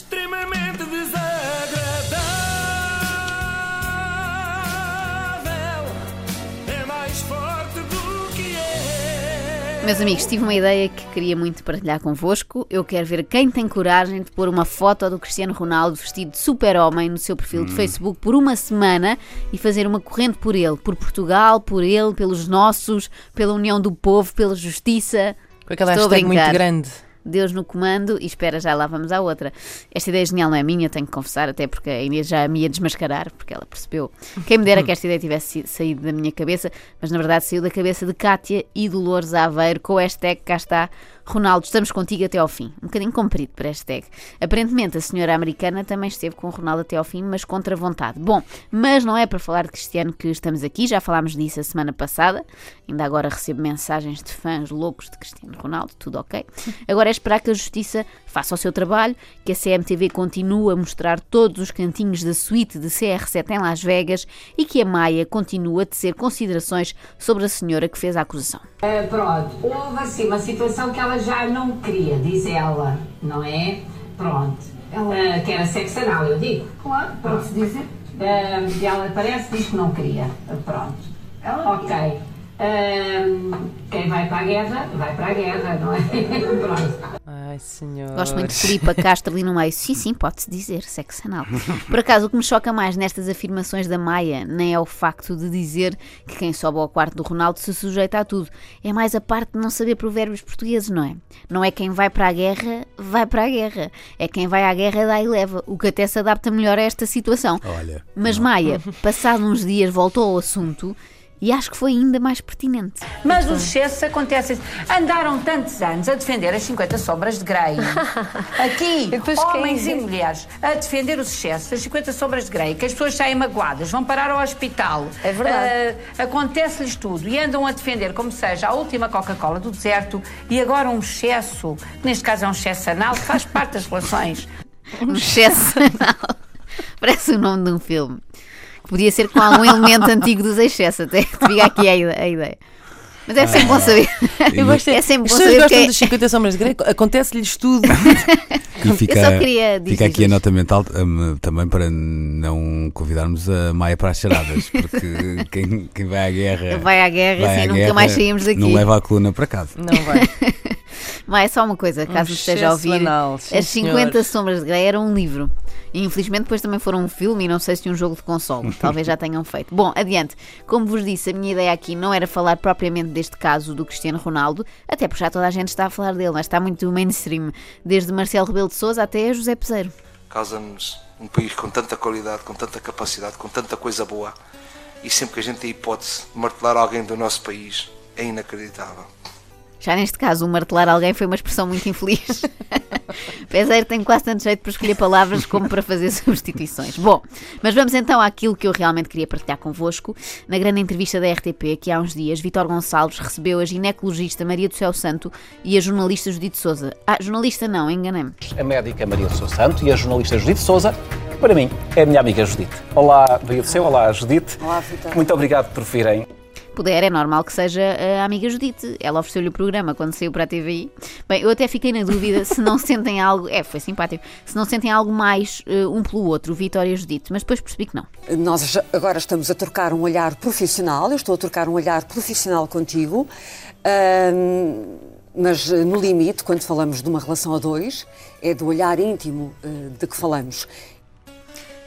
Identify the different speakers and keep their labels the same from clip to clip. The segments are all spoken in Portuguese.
Speaker 1: extremamente desagradável. É mais forte do que é.
Speaker 2: Meus amigos, tive uma ideia que queria muito partilhar convosco. Eu quero ver quem tem coragem de pôr uma foto do Cristiano Ronaldo vestido de super-homem no seu perfil de Facebook por uma semana e fazer uma corrente por ele, por Portugal, por ele, pelos nossos, pela união do povo, pela justiça.
Speaker 3: Com aquela
Speaker 2: Estou
Speaker 3: hashtag muito grande.
Speaker 2: Deus no comando e espera, já lá vamos à outra. Esta ideia genial não é minha, tenho que confessar, até porque a Inês já me ia desmascarar, porque ela percebeu. Quem me dera que esta ideia tivesse saído da minha cabeça, mas na verdade saiu da cabeça de Cátia e Dolores Aveiro com o hashtag cá está. Ronaldo, estamos contigo até ao fim. Um bocadinho comprido para hashtag. Aparentemente a senhora americana também esteve com o Ronaldo até ao fim, mas contra vontade. Bom, mas não é para falar de Cristiano que estamos aqui, já falámos disso a semana passada. Ainda agora recebo mensagens de fãs loucos de Cristiano Ronaldo, tudo ok. Agora é esperar que a Justiça faça o seu trabalho, que a CMTV continue a mostrar todos os cantinhos da suíte de CR7 em Las Vegas e que a Maia continue a tecer considerações sobre a senhora que fez a acusação.
Speaker 4: Ah, pronto, houve assim uma situação que ela já não queria, diz ela, não é? Pronto. Ela que era sexo anal, eu digo. Claro, pode-se dizer. Ah, ela parece diz que não queria. Pronto. ok. Ah, quem vai para a guerra, vai para a guerra, não é? Pronto.
Speaker 3: Ai, senhor.
Speaker 2: Gosto muito de Filipa Castro ali no meio. Sim, sim, pode-se dizer, sexo anal. Por acaso, o que me choca mais nestas afirmações da Maia nem é o facto de dizer que quem sobe ao quarto do Ronaldo se sujeita a tudo. É mais a parte de não saber provérbios portugueses, não é? Não é quem vai para a guerra, vai para a guerra. É quem vai à guerra, dá e leva. O que até se adapta melhor a esta situação.
Speaker 5: Olha,
Speaker 2: Mas Maia, passado uns dias, voltou ao assunto e acho que foi ainda mais pertinente.
Speaker 4: Mas os excessos acontecem. Andaram tantos anos a defender as 50 sombras de Grey. Aqui, homens e mulheres, a defender os excessos, as 50 sombras de Grey, que as pessoas saem magoadas, vão parar ao hospital.
Speaker 6: É verdade.
Speaker 4: Ah, Acontece-lhes tudo e andam a defender, como seja, a última Coca-Cola do deserto e agora um excesso, que neste caso é um excesso anal, que faz parte das relações.
Speaker 2: Um excesso anal. Parece o nome de um filme. Podia ser com algum elemento antigo dos excessos, até que diga aqui a ide- a ideia. Mas é sempre bom saber.
Speaker 3: Eu gosto
Speaker 2: É sempre bom saber
Speaker 3: gostam
Speaker 2: que é-
Speaker 3: dos 50 sombras de Grey, acontece-lhes tudo.
Speaker 5: que fica,
Speaker 2: só queria dizer
Speaker 5: fica aqui a nota mental hum, também para não convidarmos a Maia para as charadas, porque quem, quem vai à guerra.
Speaker 2: Vai à guerra,
Speaker 5: vai
Speaker 2: assim,
Speaker 5: à
Speaker 2: nunca
Speaker 5: guerra,
Speaker 2: mais saímos daqui.
Speaker 5: Não leva a coluna para casa.
Speaker 3: Não vai.
Speaker 2: Mas é só uma coisa, caso
Speaker 3: Um
Speaker 2: esteja a ouvir.
Speaker 3: anal, sim,
Speaker 2: As 50
Speaker 3: senhor.
Speaker 2: Sombras de Grey era um livro. E infelizmente depois também foram um filme e não sei se um jogo de console. Talvez já tenham feito. Bom, adiante. Como vos disse, a minha ideia aqui não era falar propriamente deste caso do Cristiano Ronaldo, até porque já toda a gente está a falar dele, mas está muito mainstream. Desde Marcelo Rebelo de Souza até José Peseiro.
Speaker 7: causa-nos um país com tanta qualidade, com tanta capacidade, com tanta coisa boa. E sempre que a gente tem hipótese de martelar alguém do nosso país, é inacreditável.
Speaker 2: Já neste caso, o martelar alguém foi uma expressão muito infeliz. Peseiro tem quase tanto jeito para escolher palavras como para fazer substituições. Bom, mas vamos então àquilo que eu realmente queria partilhar convosco. Na grande entrevista da RTP, que há uns dias, Vitor Gonçalves recebeu a ginecologista Maria do Céu Santo e a jornalista Judite Souza. Ah, jornalista não, enganei-me.
Speaker 8: a médica Maria do Céu Santo e a jornalista Judite Souza, que para mim é a minha amiga Judite. Olá, Maria do Céu, olá, Judite.
Speaker 6: Olá, Vitor.
Speaker 8: Muito obrigado por virem.
Speaker 2: Puder, é normal que seja a amiga Judite. Ela ofereceu-lhe o programa quando saiu para a TVI. Bem, eu até fiquei na dúvida se não sentem algo. É, foi simpático. Se não sentem algo mais eh, um pelo outro, Vitor e Judite. Mas depois percebi que não.
Speaker 6: Nós agora estamos a trocar um olhar profissional, eu estou a trocar um olhar profissional contigo, ahm, mas eh, no limite, quando falamos de uma relação a dois, é do olhar íntimo eh, de que falamos.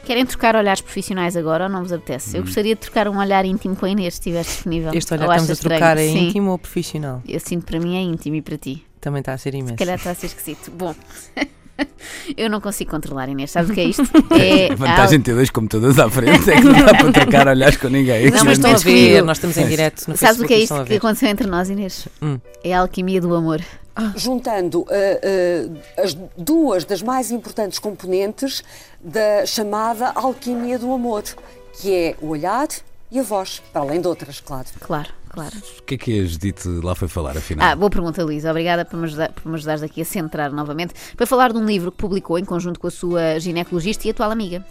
Speaker 2: Querem trocar olhares profissionais agora ou não vos apetece? Eu gostaria de trocar um olhar íntimo com a Inês, se estivesse disponível.
Speaker 3: Este olhar
Speaker 2: Ou
Speaker 3: que estamos a
Speaker 2: achas estranho?
Speaker 3: trocar é
Speaker 2: Sim.
Speaker 3: íntimo ou profissional?
Speaker 2: Eu sinto para mim é íntimo e para ti.
Speaker 3: Também está a ser imenso.
Speaker 2: Se calhar está a ser esquisito. Bom. Eu não consigo controlar, Inês. Sabes o que é isto? É
Speaker 5: A vantagem de ter dois computadores à frente é que não dá para trocar olhares com ninguém.
Speaker 2: Não,
Speaker 3: mas estão a ver, nós estamos em direto no
Speaker 2: Sabes o
Speaker 3: Facebook
Speaker 2: que é isto que aconteceu entre nós, Inês?
Speaker 3: Hum.
Speaker 2: É a alquimia do amor.
Speaker 6: Juntando eh, eh, as duas das mais importantes componentes da chamada alquimia do amor, que é o olhar e a voz, para além de outras, claro.
Speaker 2: Claro, claro.
Speaker 5: O que é que a Judite lá foi falar, afinal?
Speaker 2: Ah, boa pergunta, Luísa. Obrigada por me, ajudar, por me ajudares aqui a centrar novamente. Foi falar de um livro que publicou em conjunto com a sua ginecologista e atual amiga.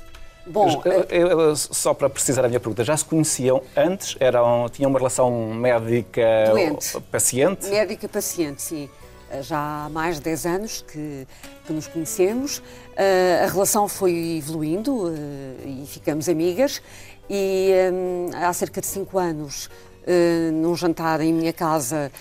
Speaker 6: Bom, eh,
Speaker 8: Eu- eu- eu- só para precisar a minha pergunta, já se conheciam antes? Eram, tinham uma relação médica-paciente?
Speaker 6: Médica paciente, sim. já há mais de 10 anos que, que nos conhecemos. Uh, a relação foi evoluindo uh, e ficamos amigas. E um, há cerca de 5 anos, uh, num jantar em minha casa,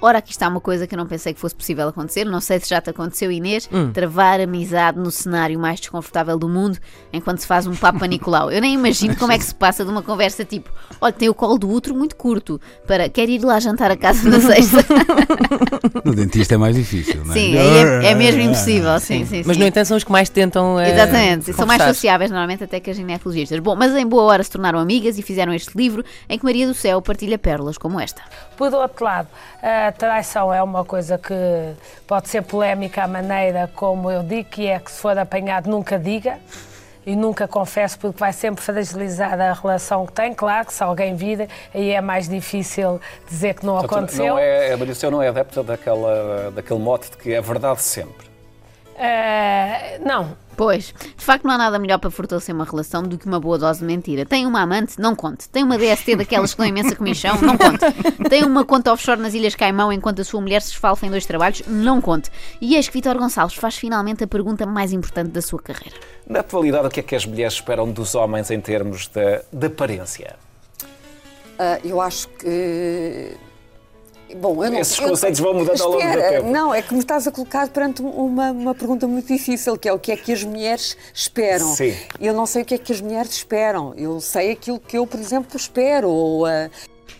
Speaker 2: Ora, aqui está uma coisa que eu não pensei que fosse possível acontecer. Não sei se já te aconteceu, Inês, travar amizade no cenário mais desconfortável do mundo enquanto se faz um Papa Nicolau. Eu nem imagino como é que se passa de uma conversa tipo: olha, tem o colo do outro muito curto, para quer ir lá jantar a casa na sexta.
Speaker 5: No dentista é mais difícil, não é?
Speaker 2: sim, é, é mesmo impossível. Sim, sim,
Speaker 3: Mas,
Speaker 2: sim.
Speaker 3: no entanto, são os que mais tentam. eh,
Speaker 2: Exatamente, e são mais sociáveis normalmente até que as ginecologistas. Bom, mas em boa hora se tornaram amigas e fizeram este livro em que Maria do Céu partilha pérolas como esta.
Speaker 9: Por outro lado, a traição é uma coisa que pode ser polémica à maneira como eu digo, que é que se for apanhado nunca diga e nunca confesse porque vai sempre fragilizar a relação que tem. Claro que se alguém vir, aí é mais difícil dizer que não
Speaker 8: Portanto,
Speaker 9: aconteceu.
Speaker 8: Não é, a Maria não é adepta daquela, daquele mote de que é verdade sempre.
Speaker 9: Eh, não,
Speaker 2: Pois, de facto não há nada melhor para fortalecer uma relação do que uma boa dose de mentira. Tem uma amante? Não conte. Tem uma DST daquelas que dão imensa comichão? Não conte. Tem uma conta offshore nas Ilhas Caimão enquanto a sua mulher se esfalfa em dois trabalhos? Não conte. E eis que Vitor Gonçalves faz finalmente a pergunta mais importante da sua carreira.
Speaker 8: Na atualidade, o que é que as mulheres esperam dos homens em termos de, de aparência?
Speaker 6: Ah, eu acho que. Bom, eu não
Speaker 8: Esses
Speaker 6: eu-
Speaker 8: conceitos vão mudando ao longo do
Speaker 6: Espera,
Speaker 8: tempo.
Speaker 6: Não, é que me estás a colocar perante uma, uma pergunta muito difícil, que é o que é que as mulheres esperam.
Speaker 8: Sim.
Speaker 6: Eu não sei o que é que as mulheres esperam. Eu sei aquilo que eu, por exemplo, espero. Ou, ah,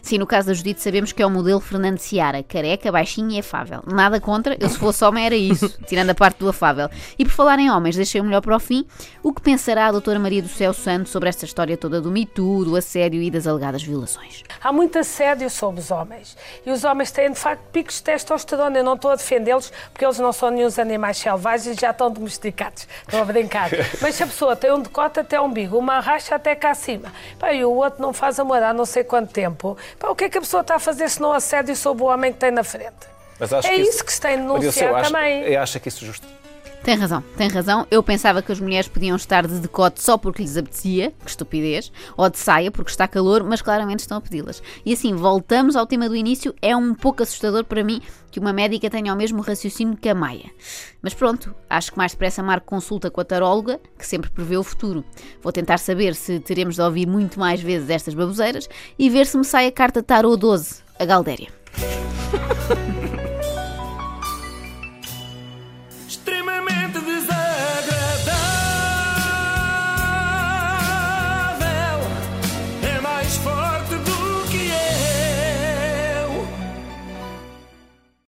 Speaker 2: Sim, no caso da Judite sabemos que é o modelo Fernando Seara, careca, baixinho e afável. Nada contra, eu se fosse homem era isso, tirando a parte do afável. E por falar em homens, deixei o melhor para o fim, o que pensará a doutora Maria do Céu Santos sobre esta história toda do Me Too, do assédio e das alegadas violações?
Speaker 9: Há muito assédio sobre os homens. E os homens têm, de facto, picos de testosterona. Eu não estou a defendê-los, porque eles não são nenhum animais selvagens e já estão domesticados. Estou a brincar. Mas se a pessoa tem um decote até o umbigo, uma racha até cá acima, e o outro não faz amor há não sei quanto tempo, pá, o que é que a pessoa está a fazer se não assédio sobre o homem que tem na frente? É
Speaker 8: que
Speaker 9: isso que se tem de denunciar também.
Speaker 8: Eu acho que isso justo.
Speaker 2: Tem razão, tem razão. Eu pensava que as mulheres podiam estar de decote só porque lhes apetecia, que estupidez, ou de saia porque está calor, mas claramente estão a pedi-las. E assim, voltamos ao tema do início, é um pouco assustador para mim que uma médica tenha o mesmo raciocínio que a Maia. Mas pronto, acho que mais depressa marco consulta com a taróloga, que sempre prevê o futuro. Vou tentar saber se teremos de ouvir muito mais vezes estas baboseiras e ver se me sai a carta Tarot 12, a Galdéria.